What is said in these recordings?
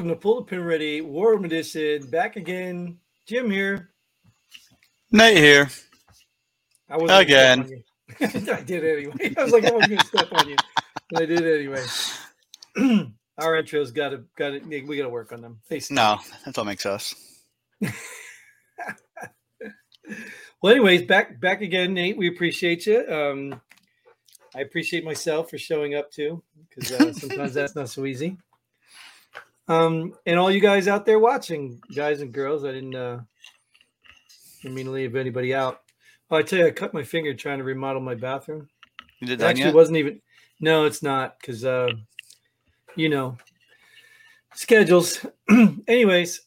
Welcome to Pull the Pin Already War Edition. Back again. Jim here. Nate here. I was Again. I did anyway. I was like, I was going to step on you, but I did anyway. Our intros got to got to we got to work on them. They. No, that's what makes us. Well, anyways, back back again, Nate. We appreciate you. Um, I appreciate myself for showing up too, because uh, sometimes that's not so easy. Um, and all you guys out there watching, guys and girls, I didn't uh, didn't mean to leave anybody out. Oh, I tell you, I cut my finger trying to remodel my bathroom. You did that actually yet? wasn't even. No, it's not because uh, you know schedules. Anyways,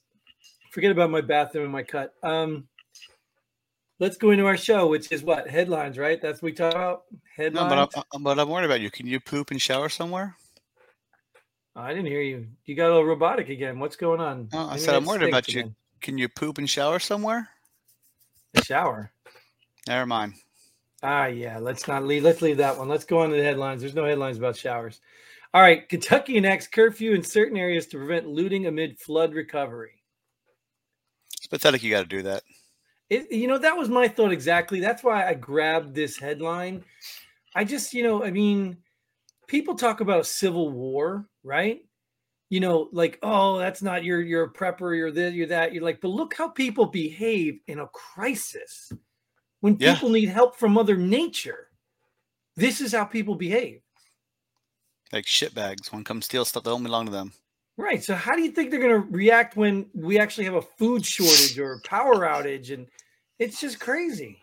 forget about my bathroom and my cut. Um, let's go into our show, which is what headlines, right? That's what we talk about. No, Headlines. but I'm, but I'm worried about you. Can you poop and shower somewhere? Oh, I didn't hear you. You got a little robotic again. What's going on? No, I Maybe said I'm worried about stinks you. again. Can you poop and shower somewhere? The shower. Never mind. Ah, yeah. Let's not leave. Let's leave that one. Let's go on to the headlines. There's no headlines about showers. All right. Kentucky enacts curfew in certain areas to prevent looting amid flood recovery. It's pathetic you got to do that. It, you know, that was my thought exactly. That's why I grabbed this headline. I just, you know, I mean, people talk about a civil war, right? You know, like, oh, that's not your you're a prepper, you're this, you're that. You're like, but look how people behave in a crisis when Yeah. people need help from Mother Nature. This is how people behave. Like shitbags. One come steal stuff that don't belong to them. Right. So how do you think they're going to react when we actually have a food shortage or a power outage and it's just crazy.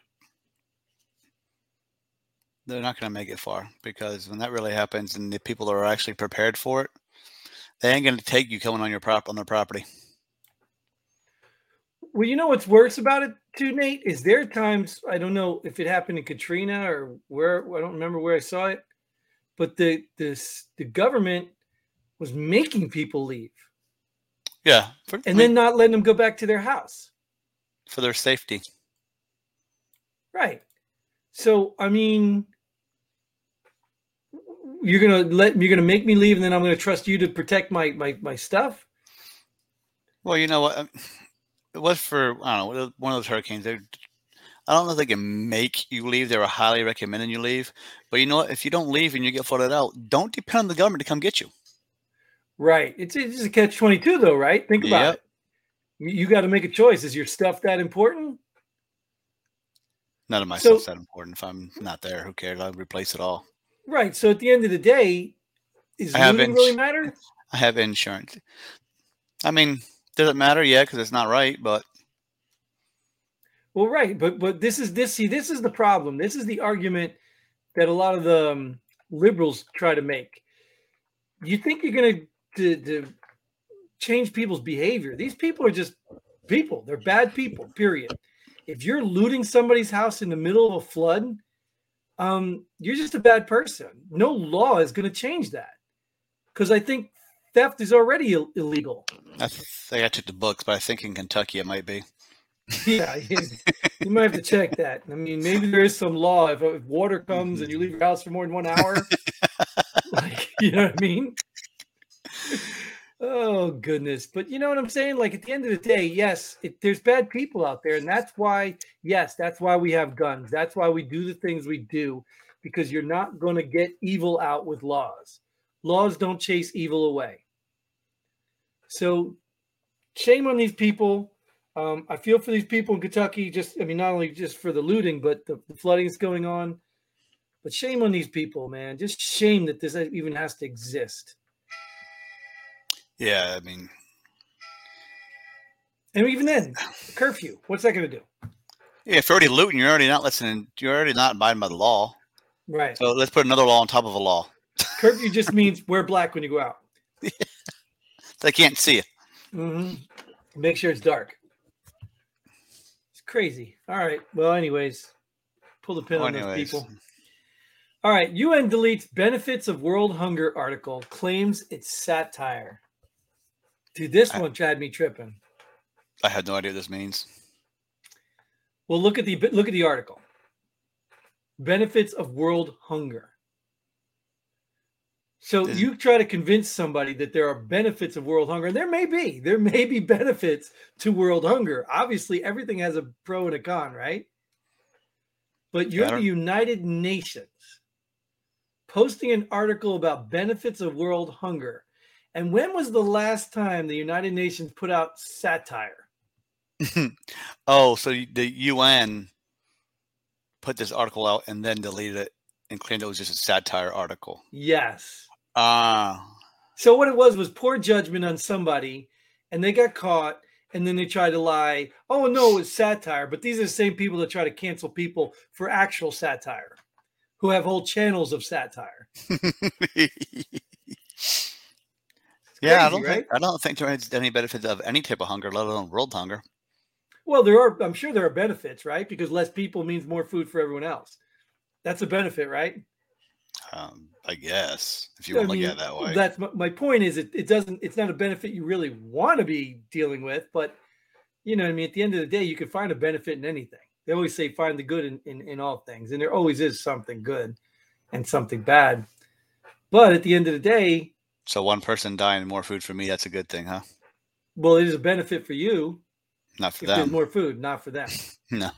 They're not going to make it far because when that really happens and the people that are actually prepared for it, they ain't going to take you coming on your prop on their property. Well, you know what's worse about it too, Nate, is there times I don't know if it happened in Katrina or where I don't remember where I saw it, but the this the government was making people leave Yeah, for, I and mean, then not letting them go back to their house. for their safety. Right. So I mean you're gonna let you're gonna make me leave and then I'm gonna trust you to protect my my my stuff. Well, you know what? um, It was for I don't know one of those hurricanes. They, I don't know if they can make you leave. They were highly recommending you leave. But you know what? If you don't leave and you get flooded out, don't depend on the government to come get you. Right. It's, it's a catch 22 though, right? Think about Yep. it. You, you got to make a choice. Is your stuff that important? None of my So- stuff's that important. If I'm not there, who cares? I'll replace it all. Right. So at the end of the day, is I looting ins- really matter? I have insurance. I mean, does it matter? Yeah, because it's not right. But Well, right. But but this is this see this is the problem. This is the argument that a lot of the um, liberals try to make. You think you're going to to change people's behavior? These people are just people. They're bad people. Period. If you're looting somebody's house in the middle of a flood, um, you're just a bad person. No law is going to change that because I think theft is already Ill- illegal. I think I took the books, but I think in Kentucky it might be. Yeah, you, you might have to check that. I mean, maybe there is some law if, if water comes and you leave your house for more than one hour. like, you know what I mean? Oh goodness! But you know what I'm saying? Like at the end of the day, yes, it, there's bad people out there, and that's why, yes, that's why we have guns. That's why we do the things we do, because you're not going to get evil out with laws. Laws don't chase evil away. So, shame on these people. Um, I feel for these people in Kentucky. Just, I mean, not only just for the looting, but the, the flooding that's going on. But shame on these people, man. Just shame that this even has to exist. Yeah, I mean, And even then, curfew. What's that going to do? yeah, if you're already looting, you're already not listening. You're already not abiding by the law. Right. So let's put another law on top of a law. Curfew just means wear black when you go out. They can't see it. hmm Make sure it's dark. It's crazy. All right. Well, anyways, pull the pin Well, on those people. All right. UN deletes benefits of world hunger article, claims it's satire. Dude, this I- one had me tripping. I had no idea what this means. Well, look at the look at the article. Benefits of world hunger. So you try to convince somebody that there are benefits of world hunger, and there may be, there may be benefits to world hunger. Obviously, everything has a pro and a con, right? But you're the United Nations posting an article about benefits of world hunger. And when was the last time the United Nations put out satire? oh, so the UN put this article out and then deleted it and claimed it was just a satire article. Yes. Ah, So what it was was poor judgment on somebody, and they got caught, and then they tried to lie. Oh no, it's satire. But these are the same people that try to cancel people for actual satire, who have whole channels of satire. yeah, I don't right? think I don't think there is any benefit of any type of hunger, let alone world hunger. Well, there are. I'm sure there are benefits, right? Because less people means more food for everyone else. That's a benefit, right? Um, I guess if you I want to look at it that way. That's my, my point. Is it? It doesn't. It's not a benefit you really want to be dealing with, but you know, I mean, at the end of the day, you can find a benefit in anything. They always say find the good in, in, in all things, and there always is something good and something bad. But at the end of the day, so one person dying, more food for me. That's a good thing, huh? well, it is a benefit for you Not for them. more food, not for them. No.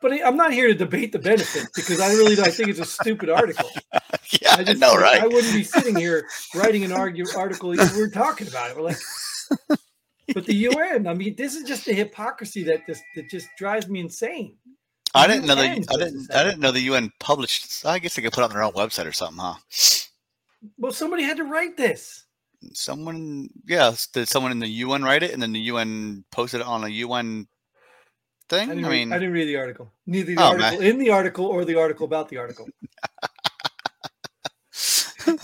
But I- I'm not here to debate the benefits because I really. I think it's a stupid article. yeah, I just know, right? I wouldn't be sitting here writing an argue article. if We're talking about it. We're like, but the UN. I mean, this is just the hypocrisy that just that just drives me insane. I didn't know the I didn't I didn't know the UN published. I guess they could put it on their own website or something, huh? Well, somebody had to write this. Someone, yes, did someone in the UN write it, and then the UN posted it on a UN thing? I, didn't, read, I didn't read the article. Neither the Oh, article in the article or the article about the article.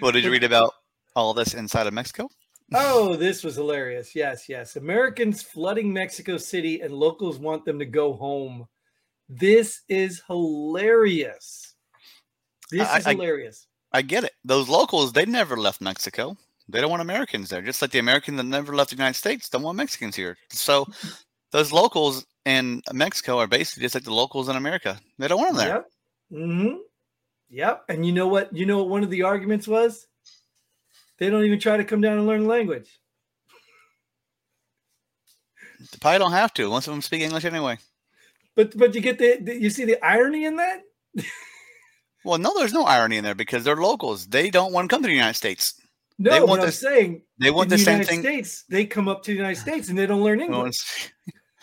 what did you read about all this inside of Mexico? Oh, this was hilarious. Yes, yes. Americans flooding Mexico City and locals want them to go home. This is hilarious. This I- is I- hilarious. I get it. Those locals, they never left Mexico. They don't want Americans there, just like the Americans that never left the United States don't want Mexicans here. So those locals in Mexico are basically just like the locals in America. They don't want them there. Yep. hmm Yep. And you know what? You know what one of the arguments was? They don't even try to come down and learn the language. They probably don't have to. Most of them speak English anyway. But but you get the, the you see the irony in that? Well, no, there's no irony in there because they're locals. They don't want to come to the United States. No, They want I'm saying They want the, the same United thing. States, they come up to the United States and they don't learn English.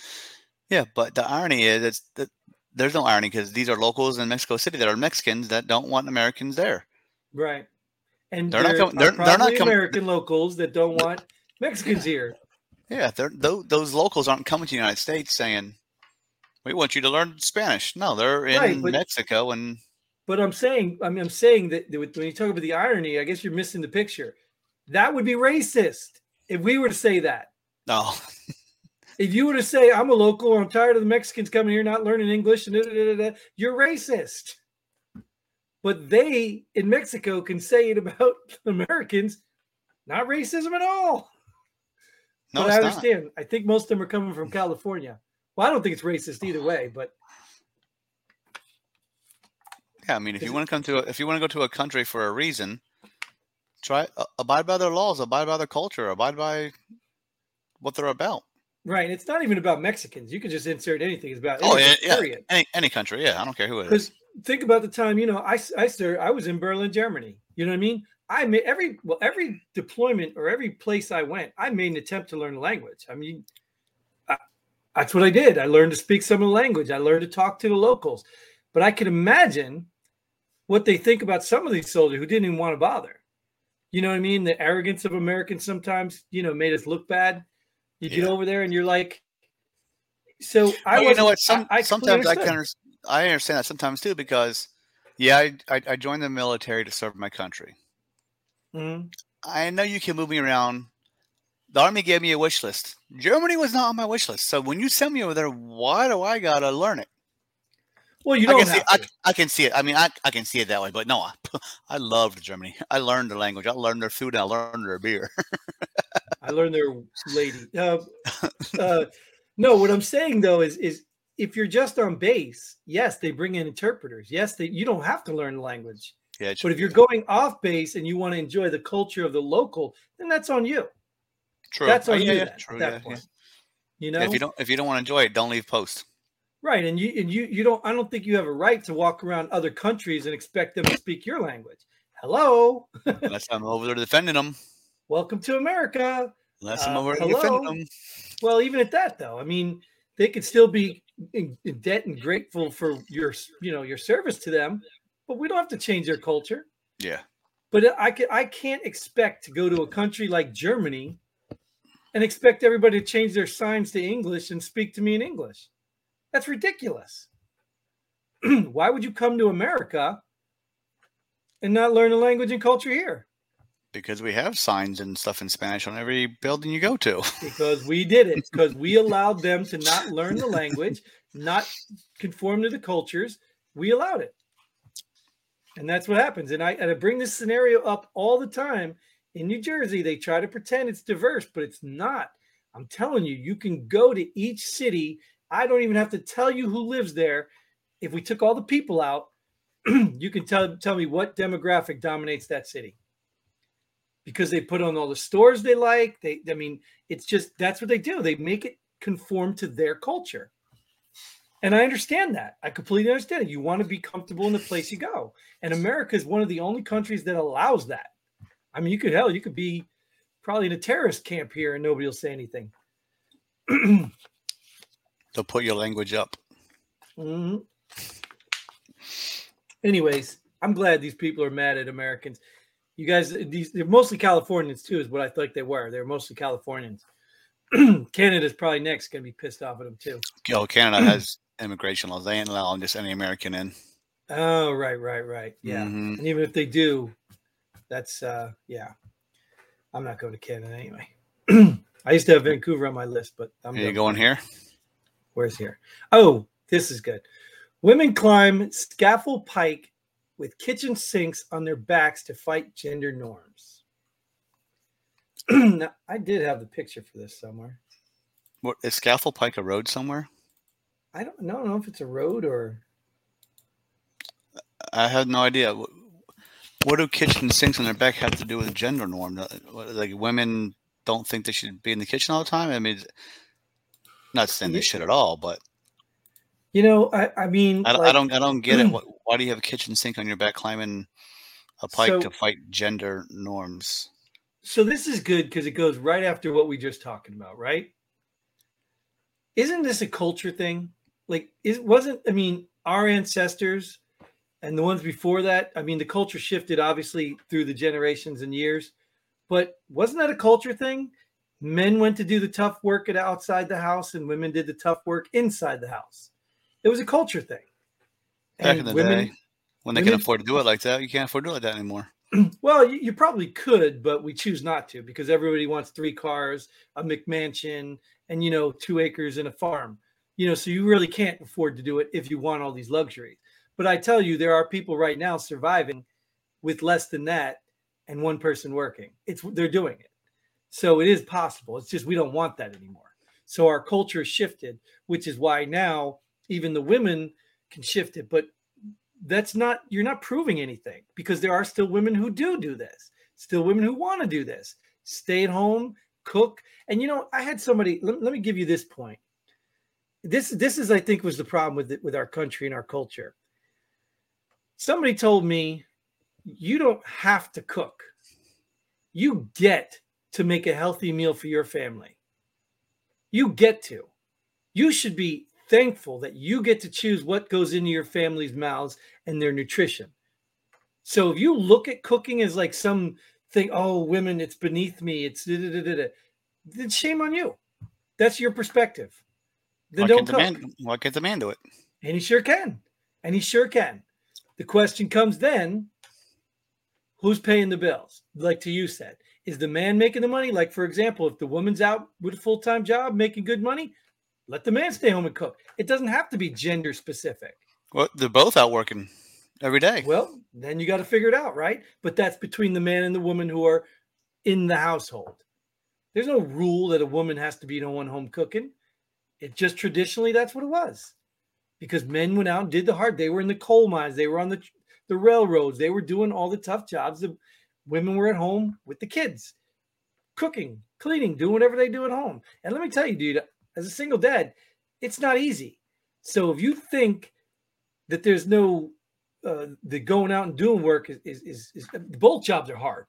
yeah, but the irony is it's that there's no irony because these are locals in Mexico City that are Mexicans that don't want Americans there. Right. And They're not coming- they're- they're not probably American locals that don't want Mexicans here. Yeah, they're those, those locals aren't coming to the United States saying, "We want you to learn Spanish." No, they're in Right, Mexico, and But I'm saying, I mean, I'm saying that when you talk about the irony, I guess you're missing the picture. That would be racist if we were to say that. no, If you were to say, I'm a local, I'm tired of the Mexicans coming here not learning English, and da, da, da, da," you're racist. But they in Mexico can say it about Americans, not racism at all. no, but I it's not. understand. I think most of them are coming from California. Well, I don't think it's racist either way, but Yeah, I mean, if you want to come to, a, if you want to go to a country for a reason, try uh, abide by their laws, abide by their culture, abide by what they're about. right. It's not even about Mexicans. You can just insert anything. It's about Oh, yeah, yeah. Any any country, yeah, I don't care who it is. Because think about the time, you know, I I sir, I was in Berlin, Germany. You know what I mean? I made every well every deployment or every place I went, I made an attempt to learn the language. I mean, I, that's what I did. I learned to speak some of the language. I learned to talk to the locals. But I can imagine what they think about some of these soldiers who didn't even want to bother. You know what I mean? The arrogance of Americans sometimes, you know, made us look bad. You get over there and you're like, so I Well, you know what? Some, I, I sometimes I can I understand that sometimes too because, yeah, I, I I joined the military to serve my country. Mhm. I know you can move me around. The army gave me a wish list. Germany was not on my wish list. So when you send me over there, why do I gotta learn it? Well, you I don't can see have I. I can see it. I mean, I, I can see it that way. But no, I, I loved Germany. I learned the language. I learned their food. And I learned their beer. I learned their lady. Uh, uh, no, what I'm saying though is is if you're just on base, yes, they bring in interpreters. Yes, they, you don't have to learn the language. Yeah, But if you're going off base and you want to enjoy the culture of the local, then that's on you. true. That's Oh, on yeah, you yeah, then, true, at that point. You know, If you don't if you don't want to enjoy it, don't leave post. Right? And you and you you don't. I don't think you have a right to walk around other countries and expect them to speak your language. Hello, Unless I'm over there defending them. welcome to America. Unless I'm Uh, over there defending them. Well, even at that though, I mean, they could still be in, in debt and grateful for your you know your service to them, but we don't have to change their culture. Yeah. But I can I can't expect to go to a country like Germany and expect everybody to change their signs to English and speak to me in English. That's ridiculous. Why would you come to America and not learn the language and culture here? Because we have signs and stuff in Spanish on every building you go to. Because we did it. Because we allowed them to not learn the language, not conform to the cultures. We allowed it. And that's what happens. And I, and I bring this scenario up all the time. In New Jersey, they try to pretend it's diverse, but it's not. I'm telling you, you can go to each city. I don't even have to tell you who lives there. If we took all the people out, you can tell tell me what demographic dominates that city. Because they put on all the stores they like. They I mean, it's just that's what they do. They make it conform to their culture. And I understand that. I completely understand it. You want to be comfortable in the place you go. And America is one of the only countries that allows that. I mean, you could hell, you could be probably in a terrorist camp here and nobody will say anything. They'll put your language up. Mhm. Anyways, I'm glad these people are mad at Americans. You guys, these they're mostly Californians too, is what I thought they were. They're mostly Californians. Canada's probably next going to be pissed off at them too. Oh, Canada has immigration laws. They ain't allowing just any American in. Oh, right, right, right. Yeah. Mhm. And even if they do, that's uh yeah. I'm not going to Canada anyway. I used to have Vancouver on my list, but I'm Are you going here? Where's here? Oh, this is good. Women climb Scafell Pike with kitchen sinks on their backs to fight gender norms. I did have the picture for this somewhere. What, is Scafell Pike a road somewhere? I don't, I don't know if it's a road or I have no idea. What, what do kitchen sinks on their back have to do with gender norm? Uh, Like women don't think they should be in the kitchen all the time. I mean, not saying they should at all, but you know, I, I mean, I, don't- I don't. I don't get it. Why, why do you have a kitchen sink on your back climbing a pike So- to fight gender norms? So this is good because it goes right after what we just talking about, right? Isn't this a culture thing? Like, it wasn't. I mean, our ancestors and the ones before that. I mean, the culture shifted obviously through the generations and years, but wasn't that a culture thing? Men went to do the tough work at outside the house, and women did the tough work inside the house. It was a culture thing. Back in the day, when they women- can afford to do it like that, you can't afford to do it like that anymore. Well, you, you probably could, but we choose not to because everybody wants three cars, a McMansion, and you know, two acres and a farm. You know, so you really can't afford to do it if you want all these luxuries. But I tell you, there are people right now surviving with less than that and one person working. It's they're doing it. So it is possible. It's just we don't want that anymore. So our culture shifted, which is why now even the women can shift it. But that's not you're not proving anything because there are still women who do do this still women who want to do this stay at home cook and you know i had somebody let, let me give you this point this this is i think was the problem with it with our country and our culture somebody told me you don't have to cook you get to make a healthy meal for your family you get to you should be thankful that you get to choose what goes into your family's mouths and their nutrition. So if you look at cooking as like some thing, oh, women, it's beneath me, it's da, da, da, then shame on you. That's your perspective. Then Why don't cook. man, why can't the man do it? And he sure can. And he sure can. The question comes then who's paying the bills? Like to you said, is the man making the money? Like, for example, if the woman's out with a full time job making good money, let the man stay home and cook. It doesn't have to be gender specific. Well, they're both out working every day. Well, then you got to figure it out, right? But that's between the man and the woman who are in the household. There's no rule that a woman has to be the one home cooking. It just traditionally that's what it was. Because men went out and did the hard. They were in the coal mines. They were on the the railroads. They were doing all the tough jobs. The women were at home with the kids, cooking, cleaning, doing whatever they do at home. And let me tell you, dude, as a single dad, it's not easy. So if you think that there's no uh, the going out and doing work is, is, is, is both jobs are hard.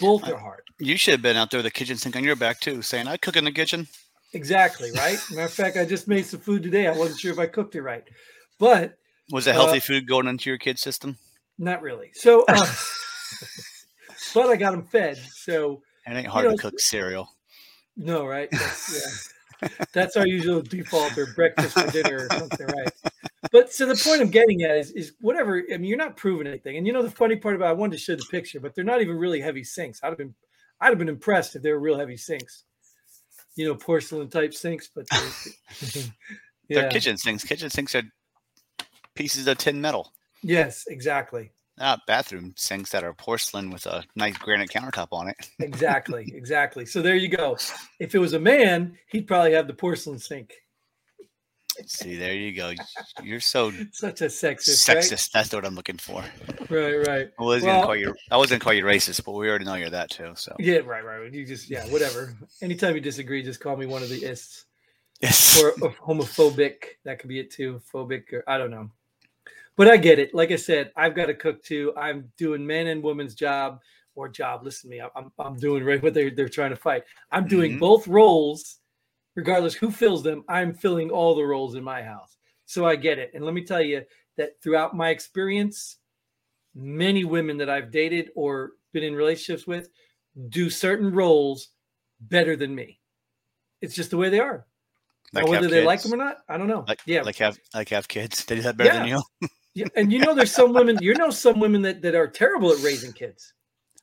Both are hard. You should have been out there with the kitchen sink on your back too, saying, "I cook in the kitchen." Exactly right. Matter of fact, I just made some food today. I wasn't sure if I cooked it right, but was it healthy uh, food going into your kid system? Not really. So, uh, but I got them fed. So it ain't hard you know, to cook cereal. No, right? That's, yeah, that's our usual default or breakfast or dinner or something, right? But so the point I'm getting at is, is whatever. I mean, you're not proving anything. And you know the funny part about I wanted to show the picture, but they're not even really heavy sinks. I'd have been, I'd have been impressed if they were real heavy sinks. You know, porcelain type sinks, but they're, yeah. they're kitchen sinks. Kitchen sinks are pieces of tin metal. Yes, exactly. Ah, bathroom sinks that are porcelain with a nice granite countertop on it. exactly, exactly. So there you go. If it was a man, he'd probably have the porcelain sink. See, there you go. You're so such a sexist. Sexist. Right? That's what I'm looking for. Right, right. I was well, gonna call you. I was gonna call you racist, but we already know you're that too. So yeah, right, right. You just yeah, whatever. Anytime you disagree, just call me one of the ists. Yes. Or, or homophobic. That could be it too. Phobic, or I don't know but I get it. Like I said, I've got to cook too. I'm doing man and woman's job or job. Listen to me. I'm, I'm doing right what they're, they're trying to fight. I'm doing mm-hmm. both roles, regardless who fills them. I'm filling all the roles in my house. So I get it. And let me tell you that throughout my experience, many women that I've dated or been in relationships with do certain roles better than me. It's just the way they are. Like whether they like them or not, I don't know. Like, yeah, like have like have kids. They do that better yeah. than you. Yeah, and you know, there's some women. You know, some women that, that are terrible at raising kids.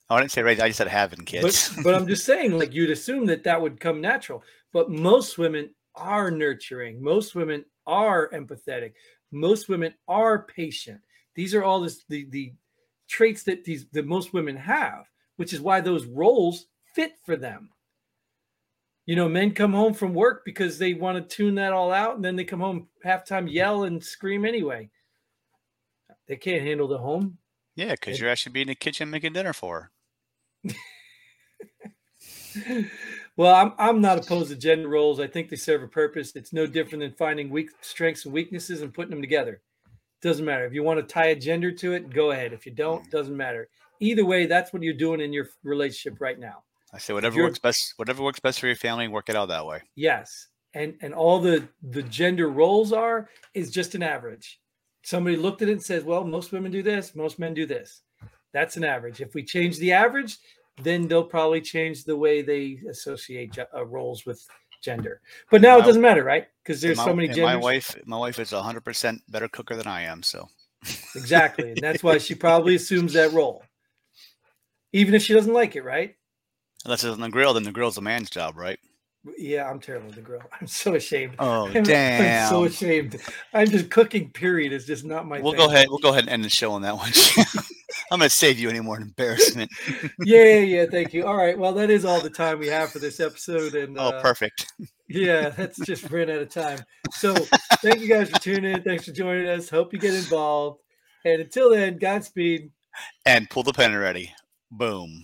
Oh, I didn't say raise. I just said having kids. But, but I'm just saying, like you'd assume that that would come natural. But most women are nurturing. Most women are empathetic. Most women are patient. These are all this, the the traits that these that most women have, which is why those roles fit for them. You know, men come home from work because they want to tune that all out, and then they come home halftime, yell and scream anyway. They can't handle the home. Yeah, because you're actually being in the kitchen making dinner for her. well, I'm I'm not opposed to gender roles. I think they serve a purpose. It's no different than finding weak strengths and weaknesses and putting them together. Doesn't matter. If you want to tie a gender to it, go ahead. If you don't, mm. doesn't matter. Either way, that's what you're doing in your relationship right now. I say whatever works best. Whatever works best for your family, work it out that way. Yes, and and all the the gender roles are is just an average somebody looked at it and says, well, most women do this, most men do this. That's an average. If we change the average, then they'll probably change the way they associate uh, roles with gender. But now my, it doesn't matter, right? Because there's my, so many genders. My wife, my wife is a hundred percent better cooker than I am. So exactly, and that's why she probably assumes that role, even if she doesn't like it, right? Unless it's on the grill, then the grill's a man's job, right? Yeah, I'm terrible at the grill. I'm so ashamed. Oh I'm, damn! I'm so ashamed. I'm just cooking. Period. Is just not my. We'll thing. go ahead. We'll go ahead and end the show on that one. I'm going to save you any more embarrassment. yeah, yeah, yeah. Thank you. All right. Well, that is all the time we have for this episode. And oh, uh, perfect. yeah, that's just ran out of time. So thank you guys for tuning in. Thanks for joining us. Hope you get involved. And until then, Godspeed. And pull the pin already. Boom.